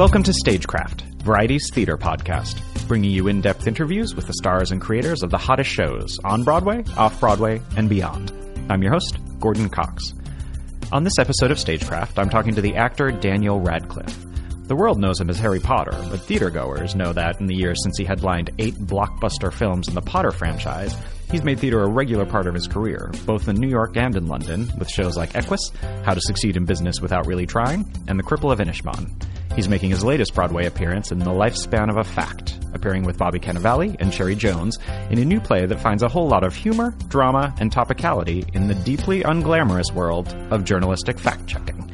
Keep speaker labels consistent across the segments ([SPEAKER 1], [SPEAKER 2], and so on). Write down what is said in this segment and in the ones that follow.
[SPEAKER 1] Welcome to Stagecraft, Variety's theater podcast, bringing you in depth interviews with the stars and creators of the hottest shows on Broadway, off Broadway, and beyond. I'm your host, Gordon Cox. On this episode of Stagecraft, I'm talking to the actor Daniel Radcliffe. The world knows him as Harry Potter, but theatergoers know that in the years since he headlined eight blockbuster films in the Potter franchise, he's made theater a regular part of his career, both in New York and in London, with shows like Equus, How to Succeed in Business Without Really Trying, and The Cripple of Inishmaan. He's making his latest Broadway appearance in The Lifespan of a Fact, appearing with Bobby Cannavale and Cherry Jones in a new play that finds a whole lot of humor, drama, and topicality in the deeply unglamorous world of journalistic fact checking.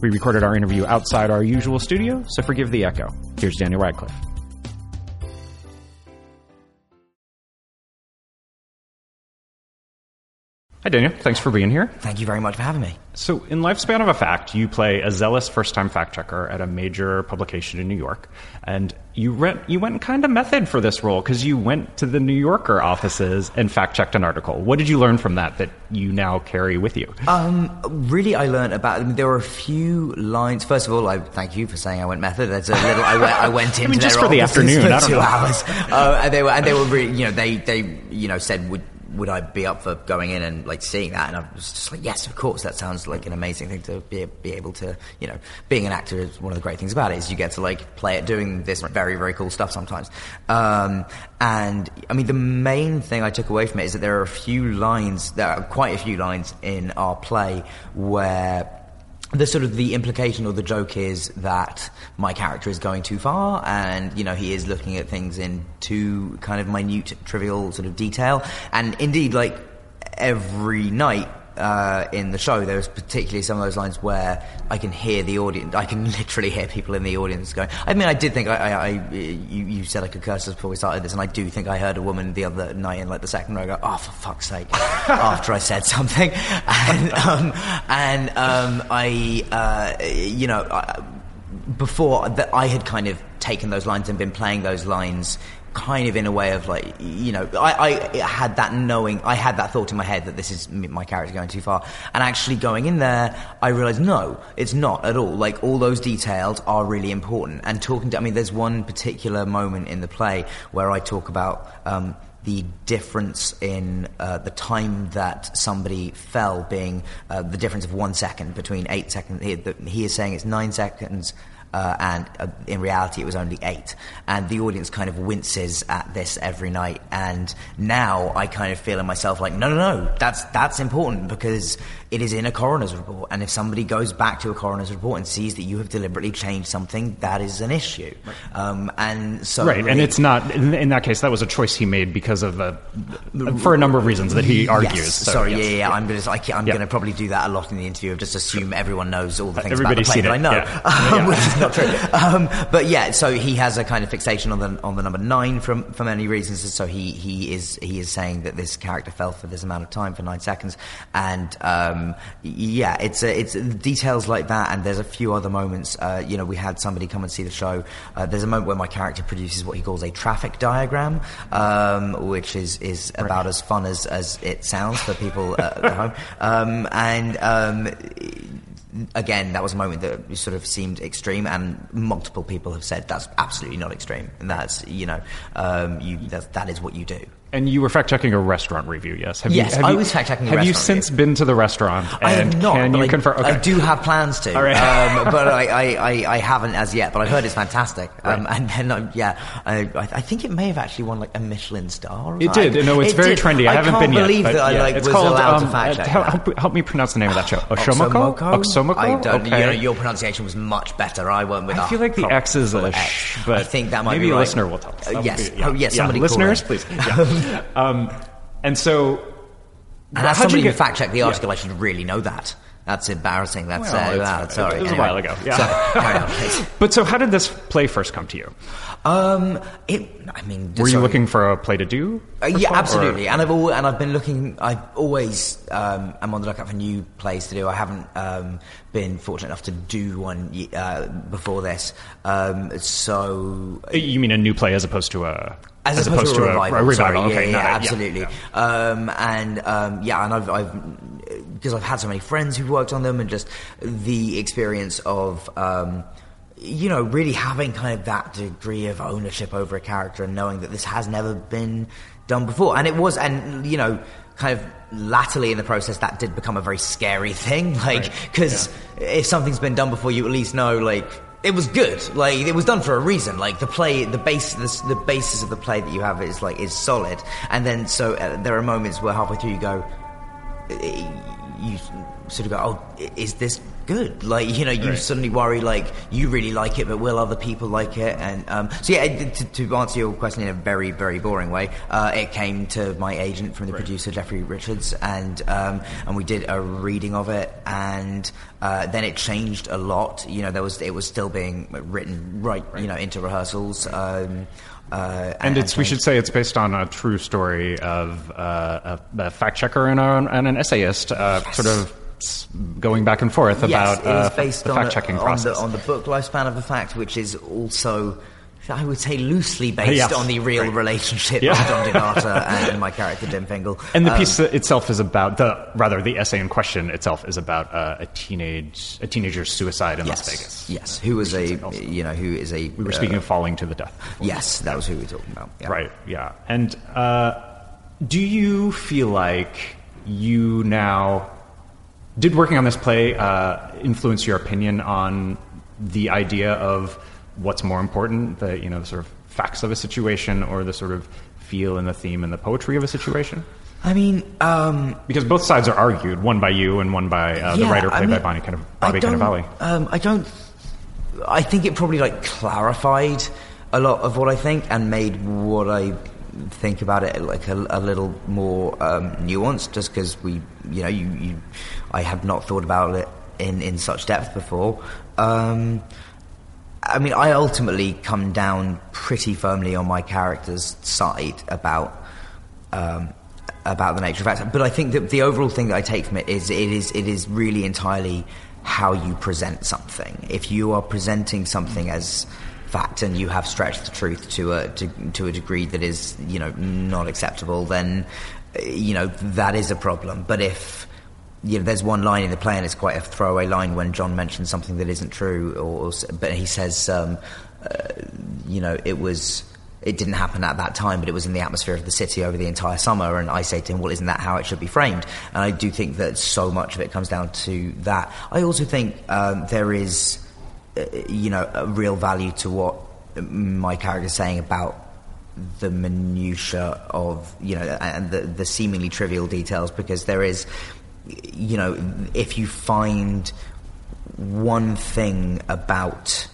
[SPEAKER 1] We recorded our interview outside our usual studio, so forgive the echo. Here's Daniel Radcliffe. Hi, Daniel. Thanks for being here.
[SPEAKER 2] Thank you very much for having me.
[SPEAKER 1] So, in Lifespan of a Fact, you play a zealous first time fact checker at a major publication in New York. And you, went, you went kind of method for this role because you went to the New Yorker offices and fact checked an article. What did you learn from that that you now carry with you?
[SPEAKER 2] Um, really, I learned about. I mean, there were a few lines. First of all, I thank you for saying I went method. That's a little. I went. I went into
[SPEAKER 1] I mean, just for the afternoon,
[SPEAKER 2] for
[SPEAKER 1] I don't
[SPEAKER 2] two
[SPEAKER 1] know.
[SPEAKER 2] hours, uh, and they were. And they were really. You know, they they you know said would would I be up for going in and like seeing that? And I was just like, yes, of course. That sounds like an amazing thing to be be able to, you know, being an actor is one of the great things about it is you get to like play it doing this very very cool stuff sometimes. Um, and I mean, the main thing I took away from it is that there are a few lines, there are quite a few lines in our play where the sort of the implication or the joke is that my character is going too far and you know he is looking at things in too kind of minute trivial sort of detail. And indeed like every night uh, in the show, there was particularly some of those lines where I can hear the audience. I can literally hear people in the audience going. I mean, I did think I, I, I you, you said I could curse us before we started this, and I do think I heard a woman the other night in like the second row go, "Oh, for fuck's sake!" after I said something, and um, and um, I, uh, you know. I, before that, I had kind of taken those lines and been playing those lines kind of in a way of like you know I, I had that knowing I had that thought in my head that this is my character going too far. And actually going in there I realized no it's not at all. Like all those details are really important. And talking to I mean there's one particular moment in the play where I talk about um, the difference in uh, the time that somebody fell being uh, the difference of one second between eight seconds. He, the, he is saying it's nine seconds uh, and uh, in reality it was only eight. And the audience kind of winces at this every night. And now I kind of feel in myself like, no, no, no, that's that's important because it is in a coroner's report. And if somebody goes back to a coroner's report and sees that you have deliberately changed something, that is an issue. Um, and so
[SPEAKER 1] right, and it's not in, that case. That was a choice he made because of a for a number of reasons that he argues.
[SPEAKER 2] Yes.
[SPEAKER 1] So,
[SPEAKER 2] Sorry,
[SPEAKER 1] yes.
[SPEAKER 2] yeah, yeah, I'm gonna, I, am
[SPEAKER 1] Yeah.
[SPEAKER 2] going to probably do that a lot in the interview. Of just assume everyone knows all the things
[SPEAKER 1] Everybody's
[SPEAKER 2] about the play
[SPEAKER 1] seen
[SPEAKER 2] that I know,
[SPEAKER 1] yeah.
[SPEAKER 2] um, which is not true. Um, but yeah, so he has a kind of fixation on the on the number nine from for many reasons. So he he is he is saying that this character fell for this amount of time for nine seconds, and um, yeah, it's it's details like that. And there's a few other moments. Uh, you know, we had somebody come and see the show. Uh, there's a moment where my character produces what he calls a traffic diagram, um, which is is about as fun as as it sounds for people uh, at home. Um, and um, again, that was a moment that sort of seemed extreme, and multiple people have said that's absolutely not extreme, and that's you know, um, you that, that is what you do.
[SPEAKER 1] And you were fact checking a restaurant review, yes? Have
[SPEAKER 2] Yes,
[SPEAKER 1] you, have
[SPEAKER 2] I
[SPEAKER 1] you-
[SPEAKER 2] was fact-checking a
[SPEAKER 1] Have you since been to the restaurant?
[SPEAKER 2] I have not.
[SPEAKER 1] Can you
[SPEAKER 2] I,
[SPEAKER 1] confirm? Okay.
[SPEAKER 2] I do have plans to,
[SPEAKER 1] right.
[SPEAKER 2] um, but I, I, I, I haven't as yet. But I've heard it's fantastic, um, and then um, yeah, I, I I think it may have actually won like a Michelin star.
[SPEAKER 1] It
[SPEAKER 2] something.
[SPEAKER 1] did. No, it's
[SPEAKER 2] It
[SPEAKER 1] very
[SPEAKER 2] did.
[SPEAKER 1] trendy. I, haven't been yet.
[SPEAKER 2] believe
[SPEAKER 1] but
[SPEAKER 2] that I
[SPEAKER 1] yeah,
[SPEAKER 2] like
[SPEAKER 1] it's
[SPEAKER 2] was
[SPEAKER 1] called,
[SPEAKER 2] allowed
[SPEAKER 1] um,
[SPEAKER 2] to fact check
[SPEAKER 1] help, help, me pronounce the name of that show. Oshomoko? Oxomoco?
[SPEAKER 2] I don't.
[SPEAKER 1] Okay.
[SPEAKER 2] You know, your pronunciation was much better. I went with.
[SPEAKER 1] I feel like the X is a sh, but
[SPEAKER 2] I think that might
[SPEAKER 1] maybe
[SPEAKER 2] be
[SPEAKER 1] a listener will tell us.
[SPEAKER 2] Uh, yes. Oh, yes. Somebody
[SPEAKER 1] listeners, please. Yeah. um, and so,
[SPEAKER 2] And as
[SPEAKER 1] you
[SPEAKER 2] who
[SPEAKER 1] get-
[SPEAKER 2] fact checked the
[SPEAKER 1] Yeah.
[SPEAKER 2] article, I should really know that. That's embarrassing. That's
[SPEAKER 1] Well,
[SPEAKER 2] uh, wow, sorry.
[SPEAKER 1] it was a while ago. Yeah.
[SPEAKER 2] So, on.
[SPEAKER 1] But so, how did this play first come to you?
[SPEAKER 2] Um, it. I mean,
[SPEAKER 1] Were you looking for a play to do?
[SPEAKER 2] Uh, yeah,
[SPEAKER 1] all, or-
[SPEAKER 2] absolutely. And I've al- and I've been looking. I always um, am on the lookout for new plays to do. I haven't um, been fortunate enough to do one uh, before this. Um, so
[SPEAKER 1] You mean a new play as opposed to a
[SPEAKER 2] as, opposed, to a revival.
[SPEAKER 1] a revival.
[SPEAKER 2] Sorry,
[SPEAKER 1] okay,
[SPEAKER 2] yeah,
[SPEAKER 1] no,
[SPEAKER 2] yeah, absolutely.
[SPEAKER 1] yeah.
[SPEAKER 2] Um, and um, yeah, and I've, I've because I've had so many friends who've worked on them, and just the experience of. Um, you know, really having kind of that degree of ownership over a character and knowing that this has never been done before. And it was, and, you know, kind of latterly in the process, that did become a very scary thing. Like, because if something's been done before, you at least know, like, it was good. Like, it was done for a reason. Like, the play, the base, the, the basis of the play that you have is, like, is solid. And then, so uh, there are moments where halfway through you go, you sort of go, oh, is this good? Like, you know, you
[SPEAKER 1] Right.
[SPEAKER 2] suddenly worry, like, you really like it, but will other people like it? And um, so, yeah, to, to answer your question in a very, very boring way, uh, it came to my agent from the producer, Jeffrey Richards, and um, and we did a reading of it, and uh, then it changed a lot. You know, there was it was still being written right, you know, into rehearsals. Um, uh,
[SPEAKER 1] And it's we should say it's based on a true story of uh, a, a fact checker and, a, and an essayist, uh, sort of going back and forth
[SPEAKER 2] yes,
[SPEAKER 1] about uh,
[SPEAKER 2] based
[SPEAKER 1] the
[SPEAKER 2] on
[SPEAKER 1] fact checking
[SPEAKER 2] on
[SPEAKER 1] process.
[SPEAKER 2] The, on the book lifespan of the fact, which is also, I would say, loosely based
[SPEAKER 1] Yes,
[SPEAKER 2] on the real
[SPEAKER 1] right.
[SPEAKER 2] relationship
[SPEAKER 1] Yeah.
[SPEAKER 2] of John and my character Jim Fingal.
[SPEAKER 1] and the
[SPEAKER 2] Um,
[SPEAKER 1] piece itself is about the rather the essay in question itself is about uh, a teenage a teenager's suicide in
[SPEAKER 2] yes,
[SPEAKER 1] Las Vegas.
[SPEAKER 2] yes, who was a, you know, who is a.
[SPEAKER 1] We were speaking of falling to the death.
[SPEAKER 2] Yes, that was who we were talking about. yeah.
[SPEAKER 1] Right. Yeah. And uh, do you feel like you now did working on this play uh, influence your opinion on the idea of what's more important, the you know the sort of facts of a situation or the sort of feel and the theme and the poetry of a situation?
[SPEAKER 2] I mean, um,
[SPEAKER 1] Because both sides are argued, one by you and one by uh, the
[SPEAKER 2] Yeah,
[SPEAKER 1] writer
[SPEAKER 2] I
[SPEAKER 1] played by Bonnie kind of Bobby Cannavale.
[SPEAKER 2] Um, I don't. I think it probably like clarified a lot of what I think and made what I think about it like a, a little more um, nuanced. Just because we, you know, you, you, I have not thought about it in in such depth before. Um, I mean, I ultimately come down pretty firmly on my character's side about um, about the nature of fact. But I think that the overall thing that I take from it is it is it is really entirely how you present something. If you are presenting something as fact and you have stretched the truth to a to, to a degree that is you know not acceptable, then you know that is a problem. But if you know, there's one line in the play, and it's quite a throwaway line when John mentions something that isn't true, or, or but he says, um, uh, you know, it was. It didn't happen at that time, but it was in the atmosphere of the city over the entire summer. And I say to him, "Well, isn't that how it should be framed?" And I do think that so much of it comes down to that. I also think um, there is, you know, a real value to what my character is saying about the minutia of you know and the, the seemingly trivial details because there is you know if you find one thing about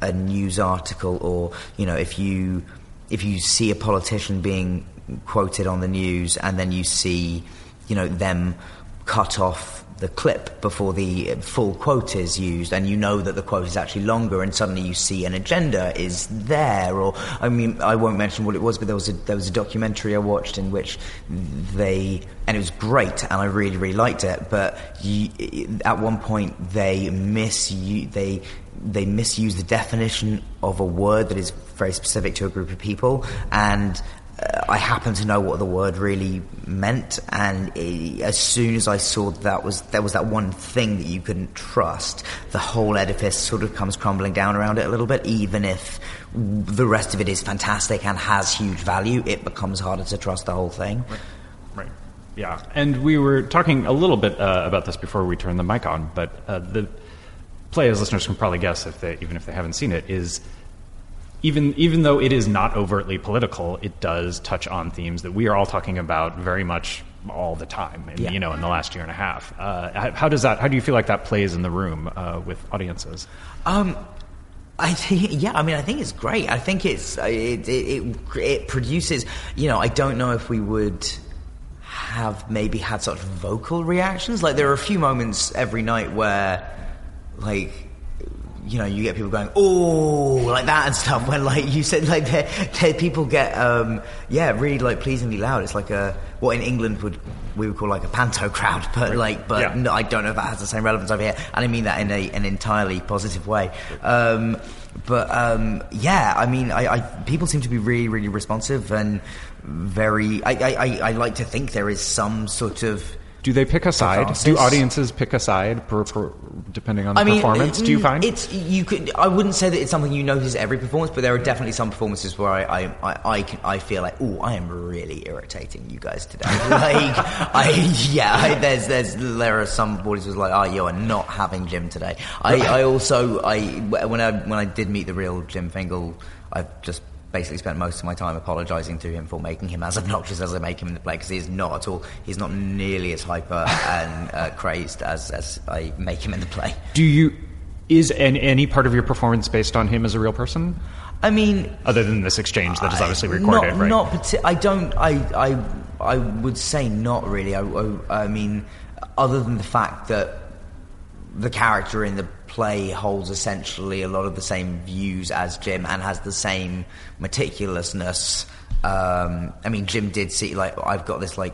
[SPEAKER 2] a news article or you know if you if you see a politician being quoted on the news and then you see you know them cut off the clip before the uh, full quote is used and you know that the quote is actually longer and suddenly you see an agenda is there or I mean I won't mention what it was but there was a there was a documentary I watched in which they and it was great and I really really liked it but you, at one point they miss you they they misuse the definition of a word that is very specific to a group of people and uh, I happened to know what the word really meant, and it, as soon as I saw that was there was that one thing that you couldn't trust, the whole edifice sort of comes crumbling down around it a little bit. Even if the rest of it is fantastic and has huge value, it becomes harder to trust the whole thing.
[SPEAKER 1] Right. right. Yeah, and we were talking a little bit uh, about this before we turned the mic on, but uh, the play, as listeners can probably guess, if they even if they haven't seen it, is even even though it is not overtly political, it does touch on themes that we are all talking about very much all the time. And,
[SPEAKER 2] Yeah.
[SPEAKER 1] You know, in the last year and a half. Uh, how- does that? How do you feel like that plays in the room uh, with audiences?
[SPEAKER 2] Um, I think, yeah, I mean, I think it's great. I think it's uh, it, it it it produces. You know, I don't know if we would have maybe had such vocal reactions. Like there are a few moments every night where, like. You know, you get people going, oh, like that and stuff. When, like you said, like they they people get, um, yeah, really like pleasingly loud. It's like a what in England would we would call like a panto crowd, but like, but
[SPEAKER 1] Yeah.
[SPEAKER 2] no, I don't know if that has the same relevance over here. And I mean that in a, an entirely positive way. Um, but um, yeah, I mean, I, I, people seem to be really, really responsive and very. I, I, I like to think there is some sort of.
[SPEAKER 1] Do they pick a side? Do audiences pick a side per, per, depending on the
[SPEAKER 2] I mean,
[SPEAKER 1] performance? Do you
[SPEAKER 2] mm,
[SPEAKER 1] find?
[SPEAKER 2] it's you could? I wouldn't say that it's something you notice every performance, but there are definitely some performances where I I, I, I, can, I feel like, oh, I am really irritating you guys today. like, I yeah, I, there's there's there are some bodies audiences like, oh, you are not having Jim today. I, I also I when I when I did meet the real Jim Fingal, I've just. Basically, spent most of my time apologising to him for making him as obnoxious as I make him in the play because he's not at all. He's not nearly as hyper and uh, crazed as, as I make him in the play.
[SPEAKER 1] Do you? Is an, any part of your performance based on him as a real person?
[SPEAKER 2] I mean,
[SPEAKER 1] Other than this exchange that is obviously recorded,
[SPEAKER 2] not,
[SPEAKER 1] right?
[SPEAKER 2] Not I don't. I, I. I would say not really. I, I, I mean, other than the fact that the character in the play holds essentially a lot of the same views as Jim and has the same meticulousness. Um, I mean, Jim did see like I've got this like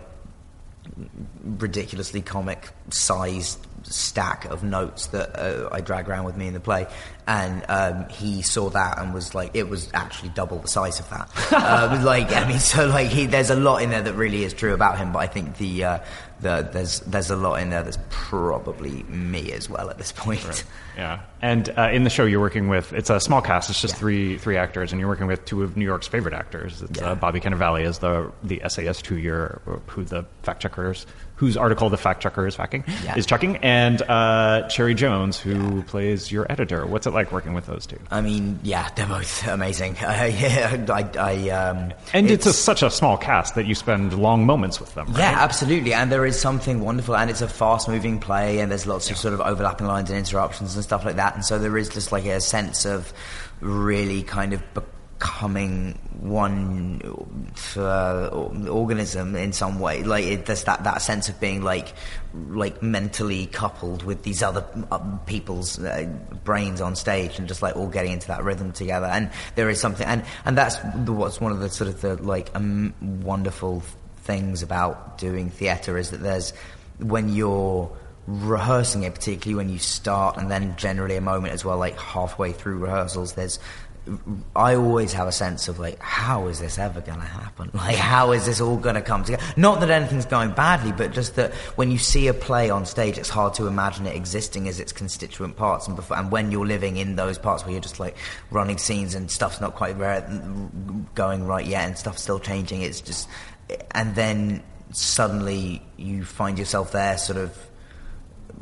[SPEAKER 2] ridiculously comic sized stack of notes that uh, I drag around with me in the play, and um, he saw that and was like, it was actually double the size of that. um, like, I mean, so like, he, there's a lot in there that really is true about him, but I think the, uh, the there's there's a lot in there that's probably me as well at this point.
[SPEAKER 1] Yeah, and uh, in the show you're working with it's a small cast. It's just three three actors, and you're working with two of New York's favorite actors. It's uh, Bobby Cannavale as the the essayist who you're who the fact checkers whose article the fact checker is facking
[SPEAKER 2] Yeah.
[SPEAKER 1] is checking, and uh, Cherry Jones who plays your editor. What's it like working with those two?
[SPEAKER 2] I mean, yeah, they're both amazing. Uh, yeah, I, I um,
[SPEAKER 1] And it's, a, such a small cast that you spend long moments with them. Right?
[SPEAKER 2] Yeah, absolutely. And there is something wonderful, and it's a fast moving play, and there's lots of sort of overlapping lines and interruptions and stuff like that. And so there is just like a sense of really kind of becoming one uh, organism in some way. Like it, there's that, that sense of being like like mentally coupled with these other uh, people's uh, brains on stage and just like all getting into that rhythm together. And there is something, and and that's what's one of the sort of the like um, wonderful things about doing theatre is that there's when you're rehearsing it, particularly when you start, and then generally a moment as well, like halfway through rehearsals, there's. I always have a sense of like, how is this ever going to happen? Like, how is this all going to come together? Not that anything's going badly, but just that when you see a play on stage, it's hard to imagine it existing as its constituent parts. And, before, and when you're living in those parts where you're just like running scenes and stuff's not quite going right yet, and stuff's still changing, it's just, and then suddenly you find yourself there, sort of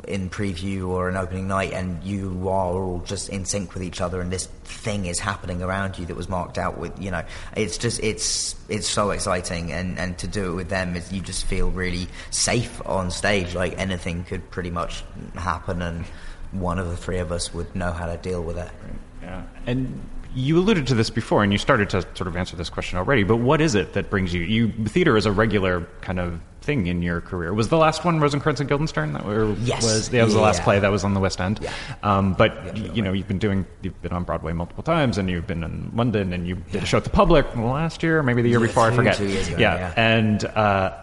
[SPEAKER 2] in preview or an opening night and you are all just in sync with each other and this thing is happening around you that was marked out with you know it's just it's it's so exciting and and to do it with them is you just feel really safe on stage like anything could pretty much happen and one of the three of us would know how to deal with it
[SPEAKER 1] Yeah. And you alluded to this before, and you started to sort of answer this question already. But what is it that brings you? You theater is a regular kind of thing in your career. Was the last one Rosencrantz and Guildenstern? That or
[SPEAKER 2] Yes.
[SPEAKER 1] was that was the last play that was on the West End.
[SPEAKER 2] Yeah.
[SPEAKER 1] Um, but you know, you've been doing, you've been on Broadway multiple times, and you've been in London, and you did a show at the Public last year, maybe the year
[SPEAKER 2] Yeah,
[SPEAKER 1] before. I forget.
[SPEAKER 2] ago,
[SPEAKER 1] yeah.
[SPEAKER 2] yeah.
[SPEAKER 1] And uh,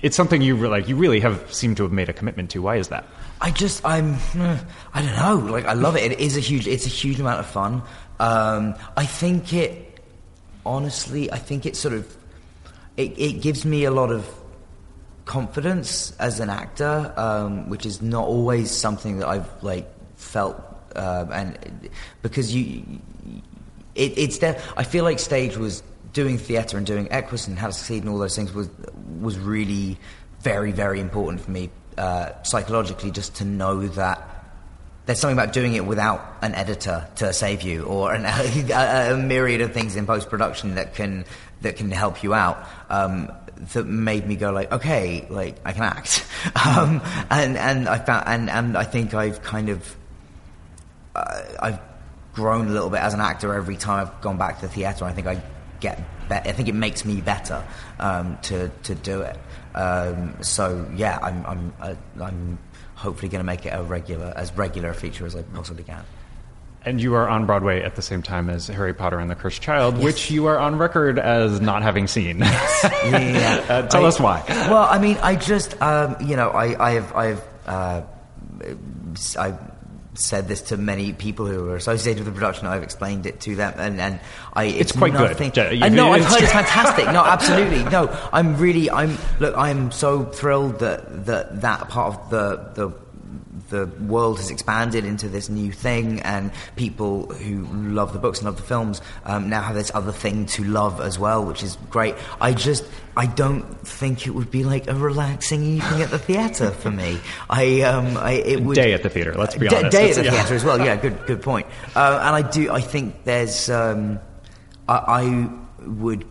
[SPEAKER 1] it's something you re- like. You really have seemed to have made a commitment to. Why is that?
[SPEAKER 2] I just I'm I don't know. Like I love it. It is a huge. It's a huge amount of fun. Um, I think it. Honestly, I think it sort of it, it gives me a lot of confidence as an actor, um, which is not always something that I've like felt, uh, and because you, it, it's there. I feel like stage was doing theatre and doing Equus and How to Succeed and all those things was was really very very important for me uh, psychologically, just to know that. There's something about doing it without an editor to save you, or an, a, a myriad of things in post production that can that can help you out. Um, that made me go like, okay, like I can act, um, and and I found and and I think I've kind of uh, I've grown a little bit as an actor every time I've gone back to the theatre. I think I get better. I think it makes me better um, to to do it. Um, so yeah, I'm I'm uh, I'm hopefully going to make it a regular as regular a feature as I possibly can.
[SPEAKER 1] And you are on Broadway at the same time as Harry Potter and the Cursed Child, yes. which you are on record as not having seen.
[SPEAKER 2] yeah.
[SPEAKER 1] uh, tell
[SPEAKER 2] I,
[SPEAKER 1] us why.
[SPEAKER 2] Well, I mean, I just, um, you know, I, I've, I've, uh, I said this to many people who are associated with the production. I've explained it to them, and, and I
[SPEAKER 1] it's, it's quite
[SPEAKER 2] nothing,
[SPEAKER 1] good.
[SPEAKER 2] I know I've heard it's fantastic. No, absolutely. No, I'm really I'm look. I'm so thrilled that that that part of the the the world has expanded into this new thing, and people who love the books and love the films um, now have this other thing to love as well, which is great. I just I don't think it would be like a relaxing evening at the theatre for me. I, um, I it would
[SPEAKER 1] day at the theatre. Let's be honest.
[SPEAKER 2] Day at the yeah. theatre as well. Yeah, good good point. Uh, and I do. I think there's. Um, I, I would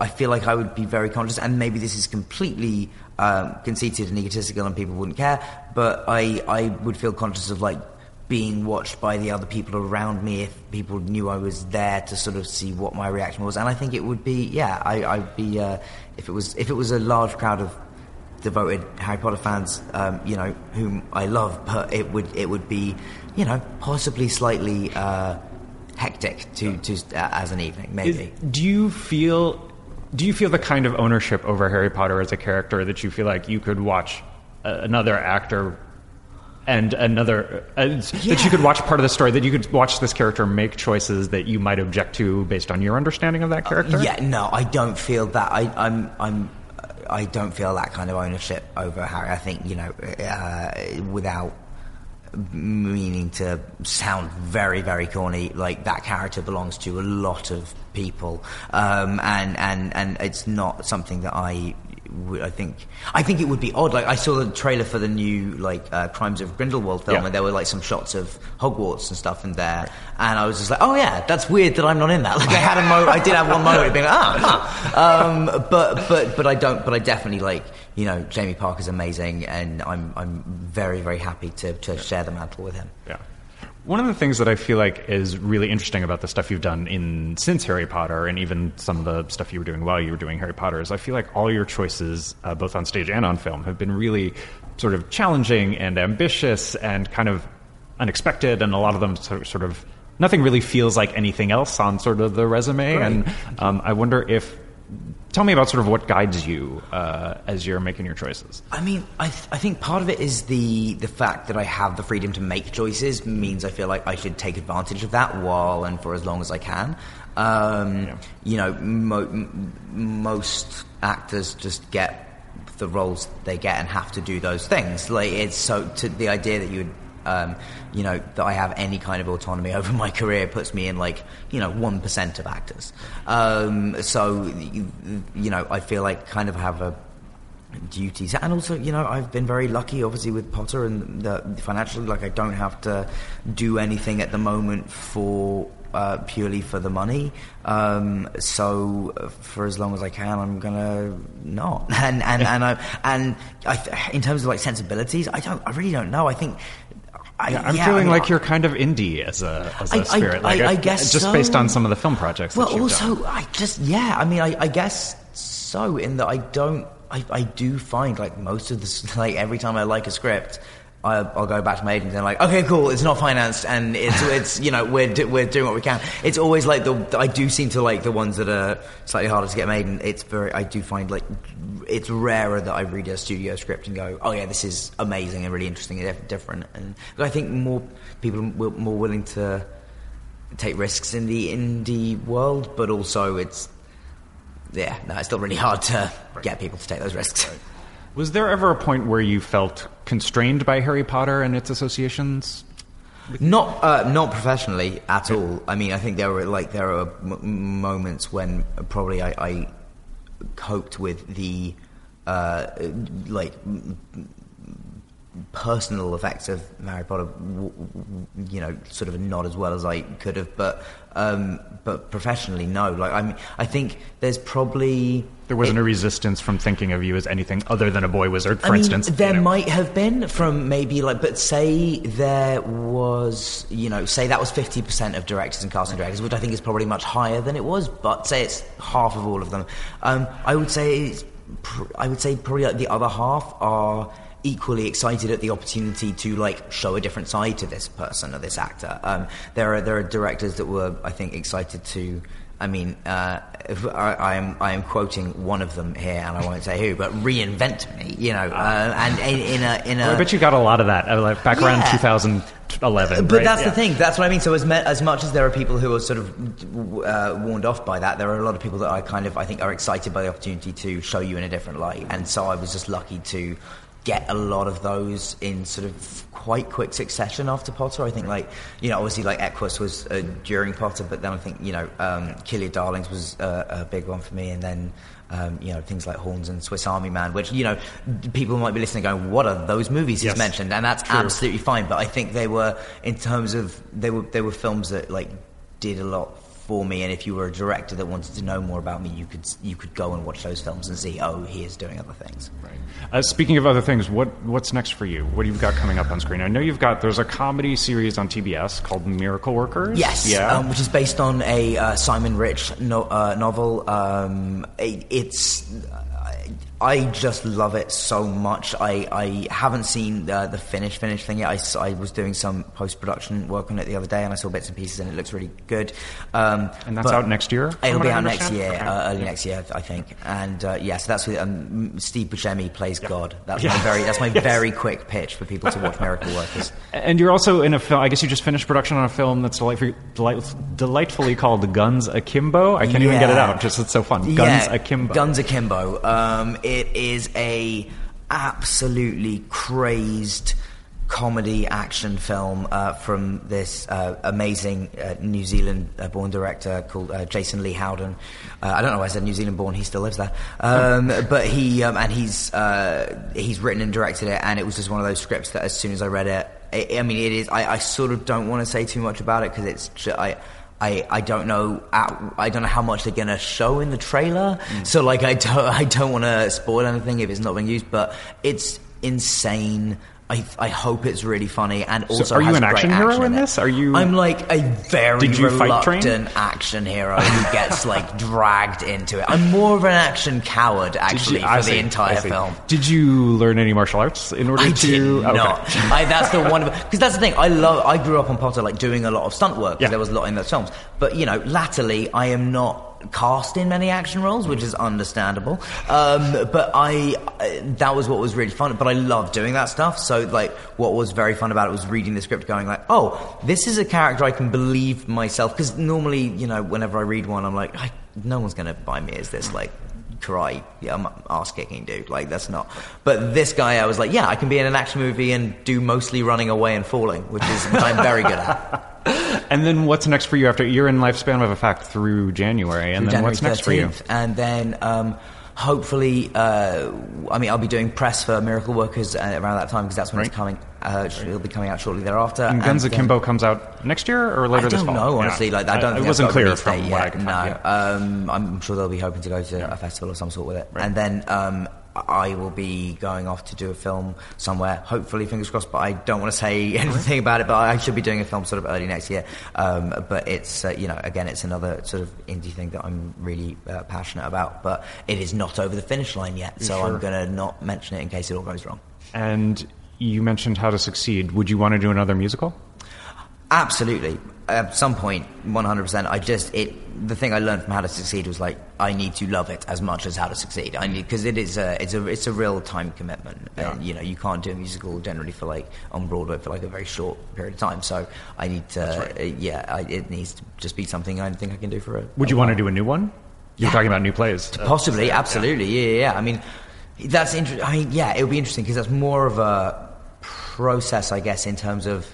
[SPEAKER 2] I feel like I would be very conscious, and maybe this is completely um, conceited and egotistical, and people wouldn't care. But I, I would feel conscious of like being watched by the other people around me if people knew I was there to sort of see what my reaction was. And I think it would be, yeah, I, I'd be uh, if it was if it was a large crowd of devoted Harry Potter fans, um, you know, whom I love, but it would it would be, you know, possibly slightly. Uh, hectic to, to uh, as an evening maybe
[SPEAKER 1] Is, do you feel do you feel the kind of ownership over Harry Potter as a character that you feel like you could watch another actor and another uh, yeah. that you could watch part of the story that you could watch this character make choices that you might object to based on your understanding of that uh, character?
[SPEAKER 2] Uh, yeah, no, I don't feel that. I, I'm, I'm, I don't feel that kind of ownership over Harry. I think you know, uh, without meaning to sound very, very corny, like that character belongs to a lot of people, um, and and and it's not something that I I think I think it would be odd. Like I saw the trailer for the new like uh, Crimes of Grindelwald film, yeah. and there were like some shots of Hogwarts and stuff in there, right. and I was just like, oh yeah, that's weird that I'm not in that. Like I had a mo, I did have one moment of being like, ah, huh. um, but but but I don't. But I definitely like you know Jamie Parker's amazing, and I'm I'm very very happy to to share the mantle with him.
[SPEAKER 1] Yeah. One of the things that I feel like is really interesting about the stuff you've done in since Harry Potter, and even some of the stuff you were doing while you were doing Harry Potter, is I feel like all your choices, uh, both on stage and on film, have been really sort of challenging and ambitious and kind of unexpected, and a lot of them sort of nothing really feels like anything else on sort of the resume. Great. And um, I wonder if tell me about sort of what guides you uh, as you're making your choices.
[SPEAKER 2] I mean, I, th- I think part of it is the the fact that I have the freedom to make choices means I feel like I should take advantage of that while and for as long as I can. Um, yeah. You know, mo- m- most actors just get the roles they get and have to do those things. Like it's so to the idea that you would um, you know, that I have any kind of autonomy over my career puts me in like, you know, 1% of actors. Um, so, you know, I feel like kind of have a duties and also you know I've been very lucky obviously with Potter and the, financially like I don't have to do anything at the moment for uh, purely for the money. Um, so for as long as I can, I'm gonna not. And and and I and I, in terms of like sensibilities, I don't. I really don't know. I think
[SPEAKER 1] I, am yeah, feeling I mean, like you're kind of indie as a, as a I, spirit. Like
[SPEAKER 2] I, guess
[SPEAKER 1] just
[SPEAKER 2] so.
[SPEAKER 1] based on some of the film projects.
[SPEAKER 2] Well,
[SPEAKER 1] also,
[SPEAKER 2] done. I just yeah. I mean, I, guess so. In that I don't. I, I do find like most of this like every time I like a script, I'll, I'll, go back to my agent and like, okay, cool, it's not financed and it's, it's you know, we're, do, we're doing what we can. It's always like the, I do seem to like the ones that are slightly harder to get made and it's very, I do find like, it's rarer that I read a studio script and go, oh yeah, this is amazing and really interesting and different. And I think more people are more willing to take risks in the indie world, but also it's, yeah, no, it's still really hard to get people to take those risks.
[SPEAKER 1] Was there ever a point where you felt constrained by Harry Potter and its associations?
[SPEAKER 2] Not uh, not professionally at all. I mean, I think there were like there are m- moments when probably I, I coped with the uh, like personal effects of Harry Potter, you know, sort of not as well as I could have, but um, but professionally, no. Like I mean, I think there's probably
[SPEAKER 1] There wasn't a resistance from thinking of you as anything other than a boy wizard, for
[SPEAKER 2] I mean,
[SPEAKER 1] instance.
[SPEAKER 2] there
[SPEAKER 1] you know.
[SPEAKER 2] might have been from maybe like, but say there was, you know, say that was fifty percent of directors and casting directors, which I think is probably much higher than it was. But say it's half of all of them. Um, I would say, it's I would say probably like the other half are equally excited at the opportunity to like show a different side to this person or this actor. Um, there are there are directors that were, I think, excited to. I mean, uh, I, am I am quoting one of them here, and I won't say who, but reinvent me, you know, uh, and in, in a in a.
[SPEAKER 1] Well, I bet you got a lot of that uh, like, back around 2011.
[SPEAKER 2] But
[SPEAKER 1] right?
[SPEAKER 2] that's
[SPEAKER 1] Yeah.
[SPEAKER 2] the thing. That's what I mean. So as, me- as much as there are people who are sort of uh, warned off by that, there are a lot of people that I kind of I think are excited by the opportunity to show you in a different light. And so I was just lucky to get a lot of those in sort of quite quick succession after Potter. I think like you know obviously like Equus was uh, during Potter, but then I think you know um, Kill Your Darlings was uh, a big one for me, and then. Um, you know things like Horns and Swiss Army Man, which you know people might be listening, going, "What are those movies
[SPEAKER 1] Yes.
[SPEAKER 2] he's mentioned?" And that's
[SPEAKER 1] True.
[SPEAKER 2] absolutely fine. But I think they were, in terms of they were they were films that like did a lot for me. And if you were a director that wanted to know more about me, you could you could go and watch those films and see, oh, he is doing other things.
[SPEAKER 1] Uh, speaking of other things, what what's next for you? What do you've got coming up on screen? I know you've got there's a comedy series on TBS called Miracle Workers.
[SPEAKER 2] Yes,
[SPEAKER 1] yeah.
[SPEAKER 2] um, which is based on a uh, Simon Rich no, uh, novel. Um, it, it's I just love it so much. I, I haven't seen the, the finished finished thing yet. I, I was doing some post production work on it the other day, and I saw bits and pieces, and it looks really good. Um,
[SPEAKER 1] And that's out next year,
[SPEAKER 2] It'll be out next year,
[SPEAKER 1] Okay.
[SPEAKER 2] uh, early next year, I think. And uh, yeah, so that's with um, Steve Buscemi plays God. That's
[SPEAKER 1] Yeah.
[SPEAKER 2] my very that's my
[SPEAKER 1] Yes.
[SPEAKER 2] very quick pitch for people to watch Miracle Workers.
[SPEAKER 1] And you're also in a film. I guess you just finished production on a film that's delightfully, delight, delightfully called Guns Akimbo. I can't even get it out. Just it's so fun. Guns
[SPEAKER 2] yeah,
[SPEAKER 1] Akimbo.
[SPEAKER 2] Guns Akimbo. Um, it is a absolutely crazed comedy action film uh, from this uh, amazing uh, New Zealand uh, born director called uh, Jason Lei Howden. Uh, I don't know why I said New Zealand born. He still lives there, um, but he um, and he's he's written and directed it, and it was just one of those scripts that as soon as I read it, I I mean, it is. I, I sort of don't want to say too much about it because it's. I, I, I don't know I don't know how much they're gonna show in the trailer. So like I don't I don't want to spoil anything if it's not being used. But it's insane. I, I hope it's really funny and also
[SPEAKER 1] are you an action hero in
[SPEAKER 2] it.
[SPEAKER 1] this? Are you-
[SPEAKER 2] I'm like a very
[SPEAKER 1] Did you
[SPEAKER 2] reluctant action hero who gets like dragged into it. I'm more of an action coward actually
[SPEAKER 1] you-
[SPEAKER 2] for
[SPEAKER 1] see,
[SPEAKER 2] the entire film.
[SPEAKER 1] Did you learn any martial arts in order
[SPEAKER 2] I
[SPEAKER 1] to?
[SPEAKER 2] did
[SPEAKER 1] okay.
[SPEAKER 2] I, that's the one because that's the thing. I love. I grew up on Potter, like doing a lot of stunt work.
[SPEAKER 1] Yeah.
[SPEAKER 2] There was a lot in those films, but you know, latterly I am not cast in many action roles, which is understandable. Um, but I, I- that was what was really fun. But I love doing that stuff. So like, what was very fun about it was reading the script, going like, oh, this is a character I can believe myself. Because normally, you know, whenever I read one, I'm like, no one's going to buy me as this like karate, yeah, ass kicking dude. Like that's not. But this guy, I was like, yeah, I can be in an action movie and do mostly running away and falling, which is I'm very good at.
[SPEAKER 1] And then what's next for you after you're in lifespan of a fact through January? And then
[SPEAKER 2] January
[SPEAKER 1] what's next for you?
[SPEAKER 2] And then um, hopefully, uh, I mean, I'll be doing press for Miracle Workers uh, around that time because that's when it's coming. Uh, it'll be coming out shortly thereafter.
[SPEAKER 1] And Guns Akimbo comes out next year or later
[SPEAKER 2] I
[SPEAKER 1] this
[SPEAKER 2] don't
[SPEAKER 1] fall?
[SPEAKER 2] know,
[SPEAKER 1] Yeah.
[SPEAKER 2] honestly. Like, I don't.
[SPEAKER 1] it wasn't
[SPEAKER 2] I've got a
[SPEAKER 1] clear from what I could
[SPEAKER 2] No.
[SPEAKER 1] Yeah.
[SPEAKER 2] um, I'm sure they'll be hoping to go to a festival of some sort with it,
[SPEAKER 1] Right.
[SPEAKER 2] and then um, I will be going off to do a film somewhere. Hopefully, fingers crossed. But I don't want to say anything about it. But I should be doing a film sort of early next year. Um, but it's uh, you know, again, it's another sort of indie thing that I'm really uh, passionate about. But it is not over the finish line yet, so
[SPEAKER 1] Sure.
[SPEAKER 2] I'm going to not mention it in case it all goes wrong.
[SPEAKER 1] And you mentioned How to Succeed. Would you want to do another musical?
[SPEAKER 2] Absolutely. At some point, 100%. I just, it, the thing I learned from How to Succeed was like, I need to love it as much as How to Succeed. I need, because it is a, it's a, it's a real time commitment. And, you know, you can't do a musical generally for like, on Broadway for like a very short period of time. So I need to, uh, yeah, I, it needs to just be something I think I can do for a.
[SPEAKER 1] Would
[SPEAKER 2] a
[SPEAKER 1] you want to do a new one? You're talking about new plays.
[SPEAKER 2] Possibly, absolutely, yeah, yeah. yeah. I mean, that's interesting. I mean, yeah, it would be interesting because that's more of a process, I guess, in terms of.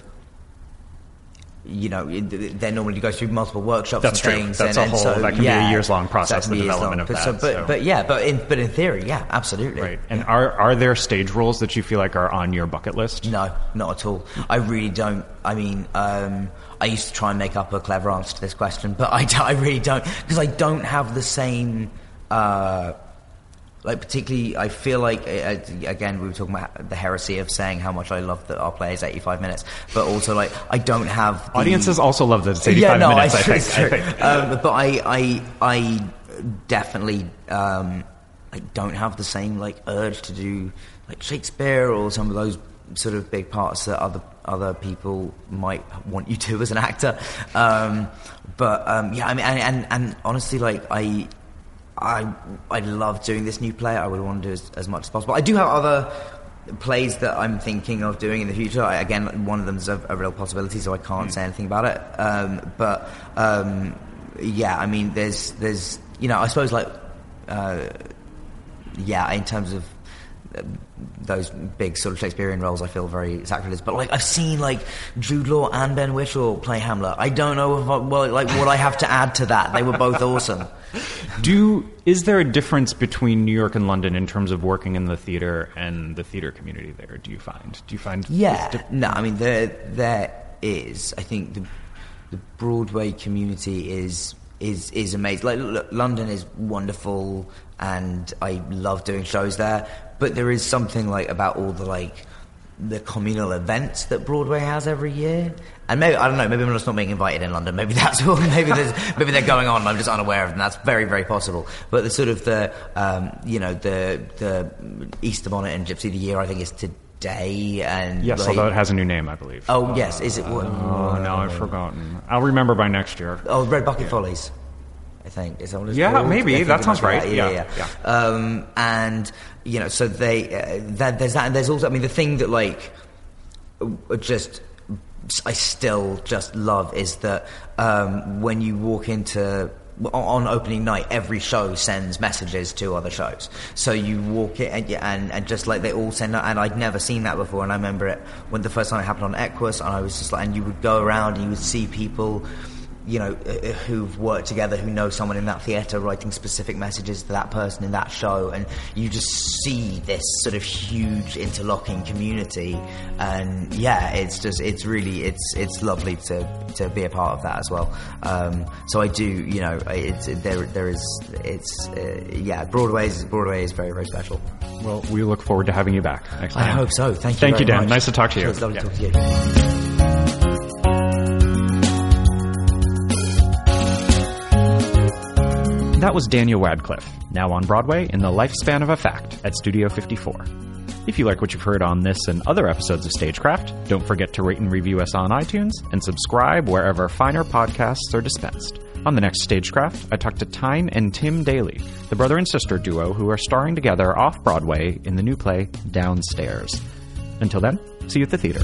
[SPEAKER 2] You know, they normally go through multiple workshops
[SPEAKER 1] That's
[SPEAKER 2] and
[SPEAKER 1] true. That's
[SPEAKER 2] and,
[SPEAKER 1] a whole-
[SPEAKER 2] so,
[SPEAKER 1] that can be a years-long process,
[SPEAKER 2] that
[SPEAKER 1] the development of
[SPEAKER 2] But so-
[SPEAKER 1] that,
[SPEAKER 2] but,
[SPEAKER 1] so-
[SPEAKER 2] but yeah, but in but in theory, yeah, absolutely.
[SPEAKER 1] Right. And are are there stage roles that you feel like are on your bucket list?
[SPEAKER 2] No, not at all. I really don't. I mean, um, I used to try and make up a clever answer to this question, but I, I really don't because I don't have the same. Uh, like particularly, I feel like uh, again we were talking about the heresy of saying how much I love that our play is eighty-five minutes, but also like I don't have the,
[SPEAKER 1] Audiences also love that it's 85
[SPEAKER 2] yeah, no,
[SPEAKER 1] minutes, I,
[SPEAKER 2] it's
[SPEAKER 1] think.
[SPEAKER 2] true.
[SPEAKER 1] I think.
[SPEAKER 2] Um, but I, I, I definitely um, like don't have the same like urge to do like Shakespeare or some of those sort of big parts that other other people might want you to as an actor. Um, but um, yeah, I mean, and, and, and honestly, like I. I I love doing this new play. I would want to do as, as much as possible. I do have other plays that I'm thinking of doing in the future. I, again, one of them is a, a real possibility, so I can't say anything about it. Um, but um, yeah, I mean, there's there's you know, I suppose like uh, yeah, in terms of uh, those big sort of Shakespearean roles, I feel very sacrilegious. But like I've seen like Jude Law and Ben Whishaw play Hamlet. I don't know if I, well, like what I have to add to that. They were both awesome.
[SPEAKER 1] Do is there a difference between New York and London in terms of working in the theater and the theater community there? Do you find? Do you find?
[SPEAKER 2] Yeah, no, I mean there there is. I think the the Broadway community is is is amazing. Like look, London is wonderful, and I love doing shows there. But there is something like about all the like the communal events that Broadway has every year. And maybe I don't know. Maybe I'm just not being invited in London. Maybe that's what. Maybe there's, maybe they're going on. I'm just unaware of them. That's very very possible. But the sort of the um, you know the the Easter Bonnet and Gypsy the Year I think is today. And
[SPEAKER 1] Yes,
[SPEAKER 2] like-
[SPEAKER 1] although it has a new name, I believe.
[SPEAKER 2] Oh yes, is it? What,
[SPEAKER 1] Oh no, I've forgotten. I'll remember by next year.
[SPEAKER 2] Oh, Red Bucket Follies. I think is that what it's
[SPEAKER 1] Yeah,
[SPEAKER 2] called?
[SPEAKER 1] maybe. That sounds right.
[SPEAKER 2] that.
[SPEAKER 1] Yeah,
[SPEAKER 2] Yeah, yeah.
[SPEAKER 1] yeah.
[SPEAKER 2] Um, and you know, so they uh, that, there's that, and there's also. I mean, the thing that like uh, just I still just love is that um, when you walk into on opening night, every show sends messages to other shows. So you walk it and, and, and just like they all send, and I'd never seen that before. And I remember it when the first time it happened on Equus, and I was just like, and you would go around and you would see people you know, uh, uh, who've worked together, who know someone in that theatre, writing specific messages to that person in that show, and you just see this sort of huge interlocking community, and yeah, it's just, it's really, it's, it's lovely to, to be a part of that as well. Um, so I do, you know, it's, there, there is, it's, uh, yeah, Broadway is, Broadway is very, very special.
[SPEAKER 1] Well, we look forward to having you back next time.
[SPEAKER 2] I hope so. Thank you.
[SPEAKER 1] Thank you, Dan.
[SPEAKER 2] much.
[SPEAKER 1] Nice to talk to you.
[SPEAKER 2] It was lovely
[SPEAKER 1] Yeah.
[SPEAKER 2] to talk to you.
[SPEAKER 1] That was Daniel Radcliffe, now on Broadway in The Lifespan of a Fact at Studio 54. If you like what you've heard on this and other episodes of Stagecraft, don't forget to rate and review us on iTunes and subscribe wherever finer podcasts are dispensed. On the next Stagecraft, I talk to Tyne and Tim Daly, the brother and sister duo who are starring together off Broadway in the new play Downstairs. Until then, see you at the theater.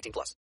[SPEAKER 3] 18 plus.